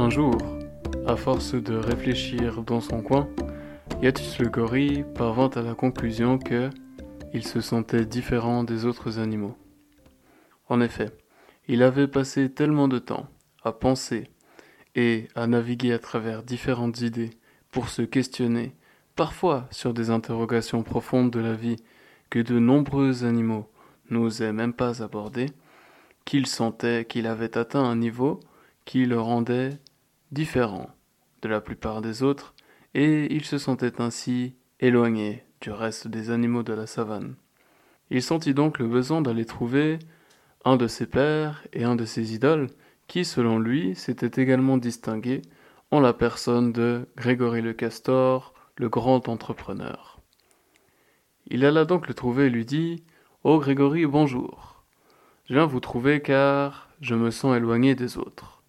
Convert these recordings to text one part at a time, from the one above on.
Un jour, à force de réfléchir dans son coin, Yatus le gorille parvint à la conclusion que il se sentait différent des autres animaux. En effet, il avait passé tellement de temps à penser et à naviguer à travers différentes idées pour se questionner, parfois sur des interrogations profondes de la vie que de nombreux animaux n'osaient même pas aborder, qu'il sentait qu'il avait atteint un niveau qui le rendait différent de la plupart des autres, et il se sentait ainsi éloigné du reste des animaux de la savane. Il sentit donc le besoin d'aller trouver un de ses pères et un de ses idoles, qui, selon lui, s'était également distingué en la personne de Grégory le Castor, le grand entrepreneur. Il alla donc le trouver et lui dit Oh Grégory, bonjour. Je viens vous trouver car je me sens éloigné des autres.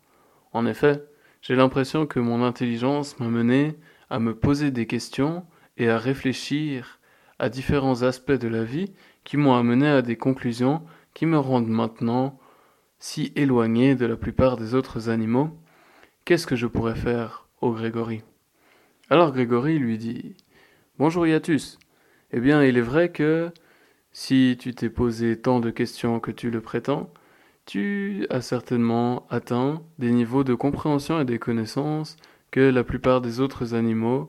En effet, j'ai l'impression que mon intelligence m'a mené à me poser des questions et à réfléchir à différents aspects de la vie qui m'ont amené à des conclusions qui me rendent maintenant si éloigné de la plupart des autres animaux. Qu'est-ce que je pourrais faire, ô Grégory? Alors Grégory lui dit Bonjour Iatus. Eh bien, il est vrai que si tu t'es posé tant de questions que tu le prétends, tu as certainement atteint des niveaux de compréhension et des connaissances que la plupart des autres animaux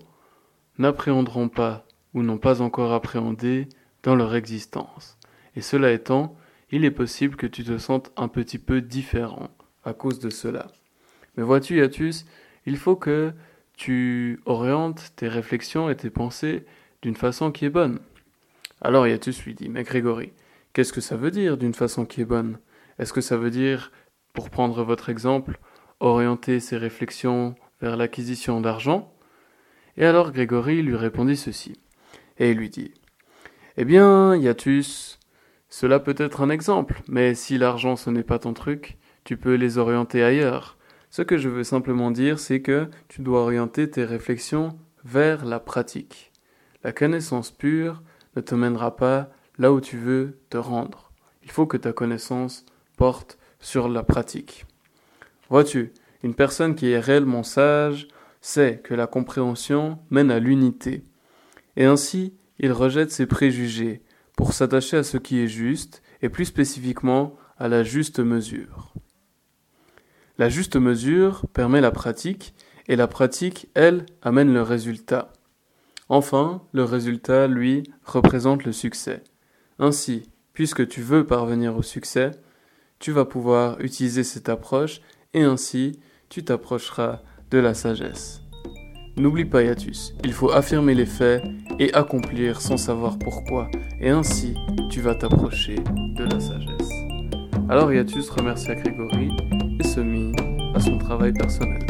n'appréhenderont pas ou n'ont pas encore appréhendé dans leur existence. Et cela étant, il est possible que tu te sentes un petit peu différent à cause de cela. Mais vois-tu, Yatus, il faut que tu orientes tes réflexions et tes pensées d'une façon qui est bonne. Alors Yatus lui dit, mais Grégory, qu'est-ce que ça veut dire d'une façon qui est bonne? Est-ce que ça veut dire, pour prendre votre exemple, orienter ses réflexions vers l'acquisition d'argent? Et alors Grégory lui répondit ceci. Et il lui dit Eh bien, Iatus, cela peut être un exemple, mais si l'argent ce n'est pas ton truc, tu peux les orienter ailleurs. Ce que je veux simplement dire, c'est que tu dois orienter tes réflexions vers la pratique. La connaissance pure ne te mènera pas là où tu veux te rendre. Il faut que ta connaissance sur la pratique. Vois-tu, une personne qui est réellement sage sait que la compréhension mène à l'unité, et ainsi il rejette ses préjugés pour s'attacher à ce qui est juste, et plus spécifiquement à la juste mesure. La juste mesure permet la pratique, et la pratique, elle, amène le résultat. Enfin, le résultat, lui, représente le succès. Ainsi, puisque tu veux parvenir au succès, tu vas pouvoir utiliser cette approche et ainsi tu t'approcheras de la sagesse. N'oublie pas Yatus, il faut affirmer les faits et accomplir sans savoir pourquoi, et ainsi tu vas t'approcher de la sagesse. Alors Yatus remercia Grégory et se mit à son travail personnel.